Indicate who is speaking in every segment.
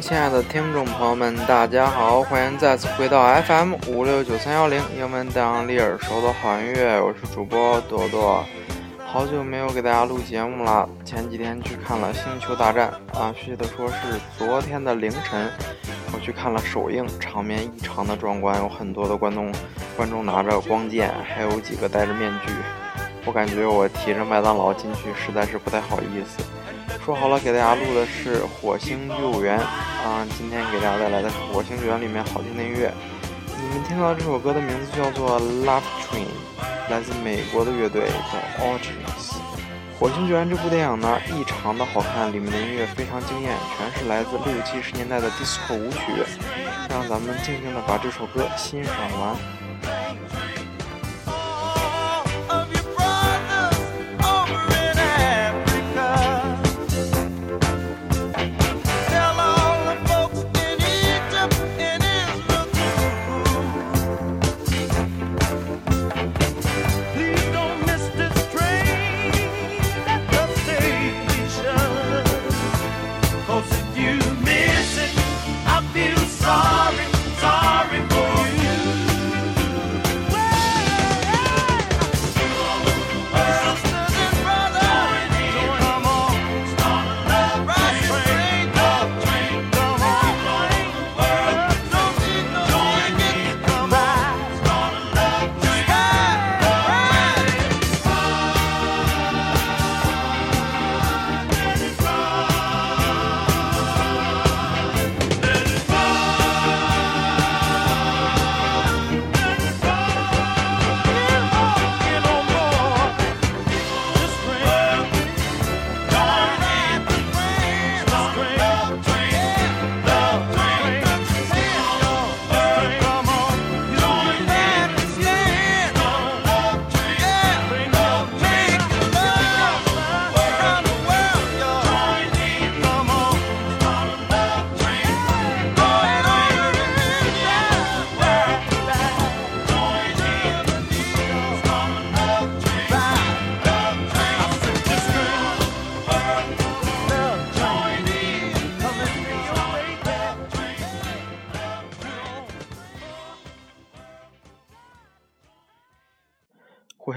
Speaker 1: 亲爱的听众朋友们，大家好，欢迎再次回到 FM 五六九三幺零英文档里耳熟的好音乐，我是主播朵朵。好久没有给大家录节目了，前几天去看了《星球大战》啊，确切的说是昨天的凌晨，我去看了首映，场面异常的壮观，有很多的观众，观众拿着光剑，还有几个戴着面具，我感觉我提着麦当劳进去实在是不太好意思。说好了给大家录的是《火星救援》啊，今天给大家带来的是《火星救援》里面好听的音乐。你们听到这首歌的名字叫做《Love Train》，来自美国的乐队叫 Ultras。《火星救援》这部电影呢异常的好看，里面的音乐非常惊艳，全是来自六七十年代的 disco 舞曲。让咱们静静的把这首歌欣赏完。《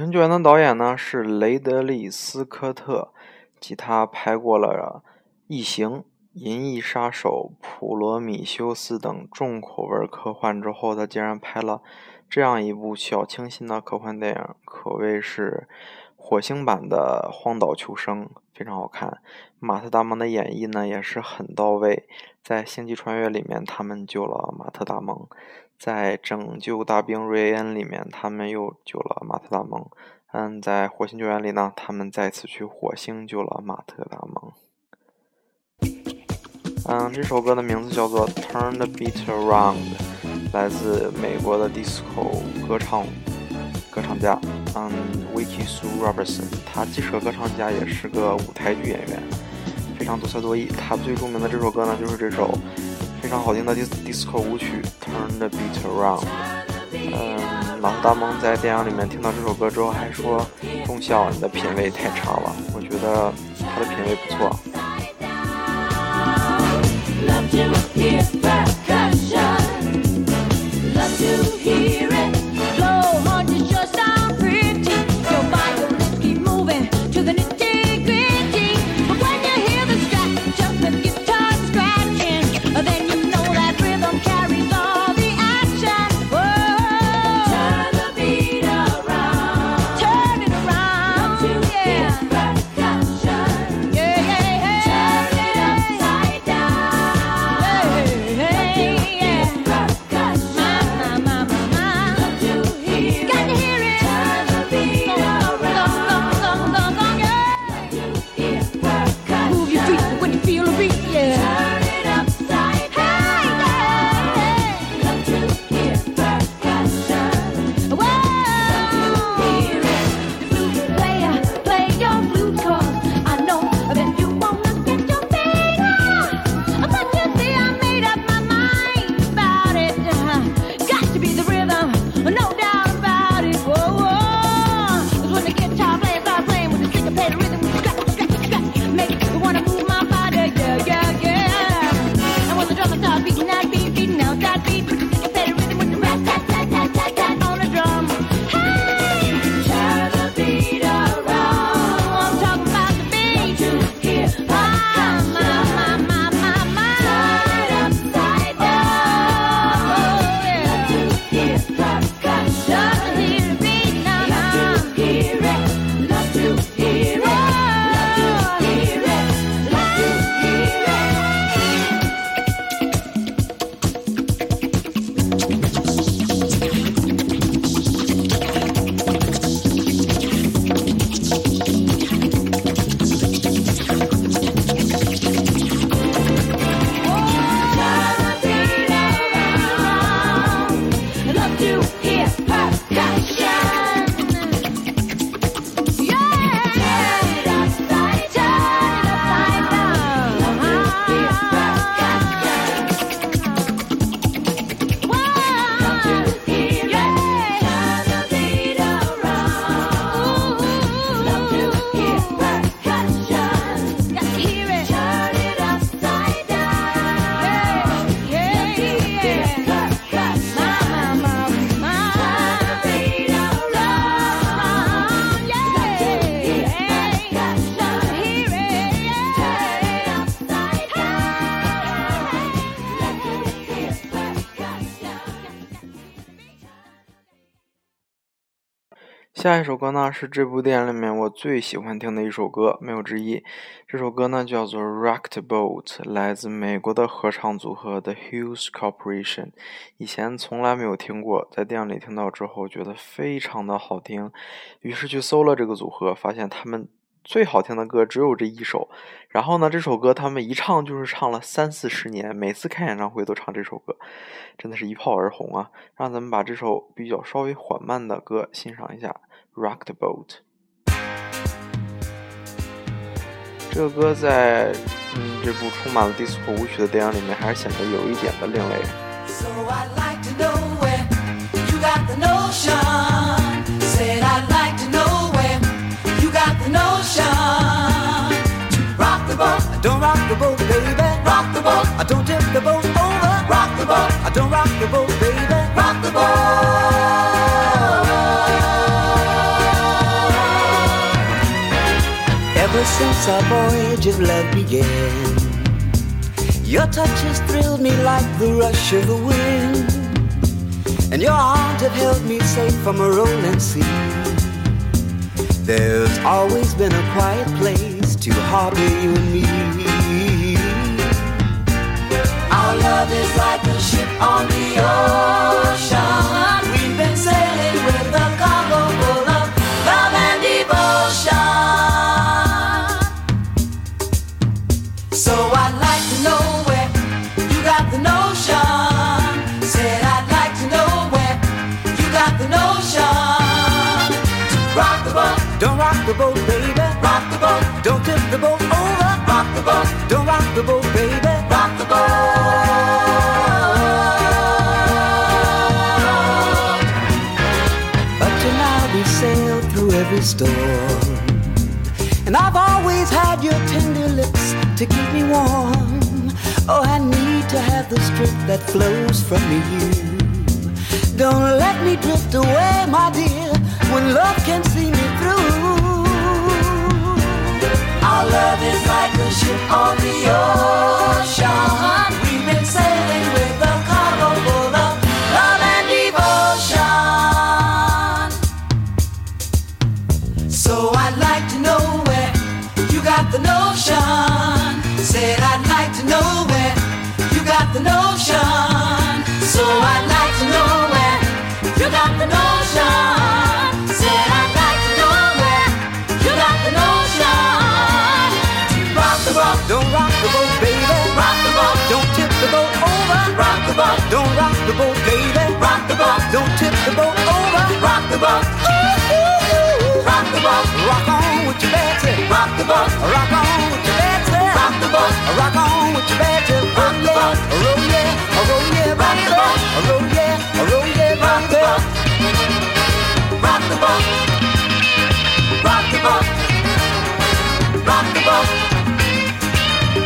Speaker 1: 火星救援》的导演呢是雷德利·斯科特，吉他拍过了《异形》《银翼杀手》《普罗米修斯》等重口味科幻之后，他竟然拍了这样一部小清新的科幻电影，可谓是火星版的《荒岛求生》，非常好看。马特·达蒙的演绎呢也是很到位，在《星际穿越》里面，他们救了马特·达蒙。在拯救大兵瑞恩里面，他们又救了马特·达蒙。嗯，在火星救援里呢，他们再次去火星救了马特·达蒙。嗯，这首歌的名字叫做《Turn the Beat Around》，来自美国的 disco 歌唱歌唱家，嗯，维奇苏· Robertson，他既是个歌唱家，也是个舞台剧演员，非常多才多艺。他最著名的这首歌呢，就是这首非常好听的 disco 舞曲《Turn the Beat Around》。嗯，老大蒙在电影里面听到这首歌之后，还说：“中校，你的品味太差了。”我觉得他的品味不错。Love to. Love to hear.
Speaker 2: 下一首歌呢是这部电影里面我最喜欢听的一首歌，没有之一。这首歌呢叫做《racked Boat》，来自美国的合唱组合 The Hughes Corporation。以前从来没有听过，在电影里听到之后觉得非常的好听，于是去搜了这个组合，发现他们。最好听的歌只有这一首，然后呢，这首歌他们一唱就是唱了三四十年，每次开演唱会都唱这首歌，真的是一炮而红啊！让咱们把这首比较稍微缓慢的歌欣赏一下，《Rock the Boat》。这个歌在嗯这部充满了 disco 舞曲的电影里面，还是显得有一点的另类。Rock the boat, don't rock the boat, baby. Rock the boat. I don't tip the boat over. Rock the boat. I don't rock the boat, baby. Rock the boat. Ever since our voyage of love began, your touch has thrilled me like the rush of the wind, and your arms have held me safe from a rolling sea. There's always been a quiet place to harbor you and me. Our love is like a ship on the the boat, baby. Rock the boat. Up to now we sailed through every storm. And I've always had your tender lips to keep me warm. Oh, I need to have the strength that flows from you. Don't let me drift away, my dear, when love can see me through. our love is like boat, don't tip the boat over. Rock the boat, rock the boat, rock on with your Betsy. Rock the boat, rock on with your Betsy. Rock the boat, rock on with your Betsy. Rock the boat, roll yeah, roll yeah, rock the boat, roll yeah, roll yeah, rock the boat. Rock the boat, rock the boat, rock the boat.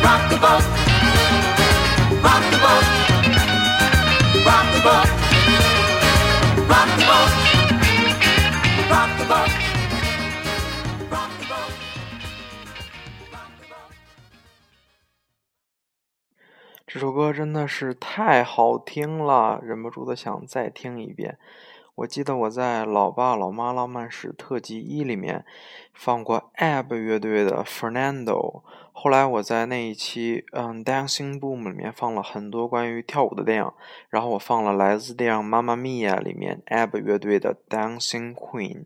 Speaker 2: Rock the boat, 这首歌真的是太好听了，忍不住的想再听一遍。我记得我在《老爸老妈浪漫史特辑一》里面放过 AB 乐队的 Fernando，后来我在那一期嗯 Dancing Boom 里面放了很多关于跳舞的电影，然后我放了来自电影《妈妈咪呀》里面 AB 乐队的 Dancing Queen。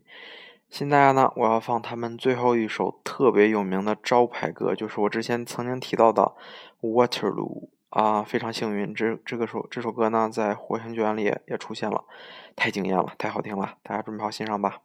Speaker 2: 现在呢，我要放他们最后一首特别有名的招牌歌，就是我之前曾经提到的 Waterloo。啊，非常幸运，这这个首这首歌呢，在《火星救援》里也也出现了，太惊艳了，太好听了，大家准备好欣赏吧。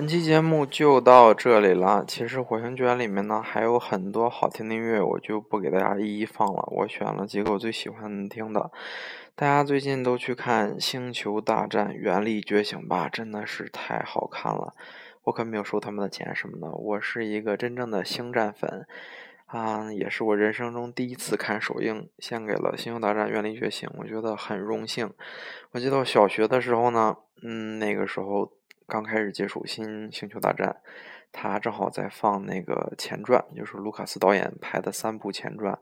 Speaker 1: 本期节目就到这里了。其实《火星救援》里面呢还有很多好听的音乐，我就不给大家一一放了。我选了几个我最喜欢听的。大家最近都去看《星球大战：原力觉醒》吧，真的是太好看了。我可没有收他们的钱什么的，我是一个真正的星战粉啊，也是我人生中第一次看首映，献给了《星球大战：原力觉醒》，我觉得很荣幸。我记得我小学的时候呢，嗯，那个时候。刚开始接触新星球大战，他正好在放那个前传，就是卢卡斯导演拍的三部前传。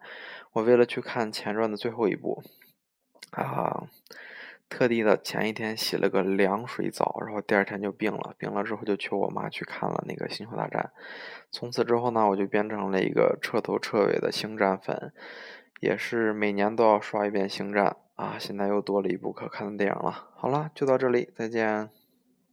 Speaker 1: 我为了去看前传的最后一部，啊，特地的前一天洗了个凉水澡，然后第二天就病了。病了之后就求我妈去看了那个星球大战。从此之后呢，我就变成了一个彻头彻尾的星战粉，也是每年都要刷一遍星战啊。现在又多了一部可看的电影了。好了，就到这里，再见。